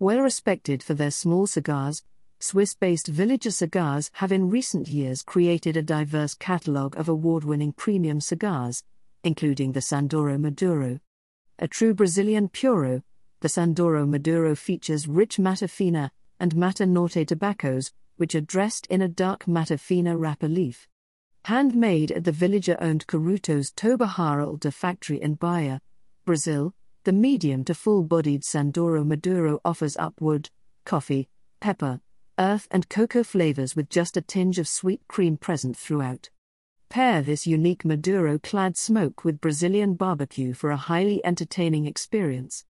Well respected for their small cigars, Swiss based Villiger Cigars have in recent years created a diverse catalogue of award winning premium cigars, including the Sandoro Maduro. A true Brazilian puro, the Sandoro Maduro features rich Mata Fina and Mata Norte tobaccos, which are dressed in a dark Mata Fina wrapper leaf. Handmade at the Villiger owned Carutos Toba Harolda factory in Bahia, Brazil, the medium to full bodied Sandoro Maduro offers up wood, coffee, pepper, earth, and cocoa flavors with just a tinge of sweet cream present throughout. Pair this unique Maduro clad smoke with Brazilian barbecue for a highly entertaining experience.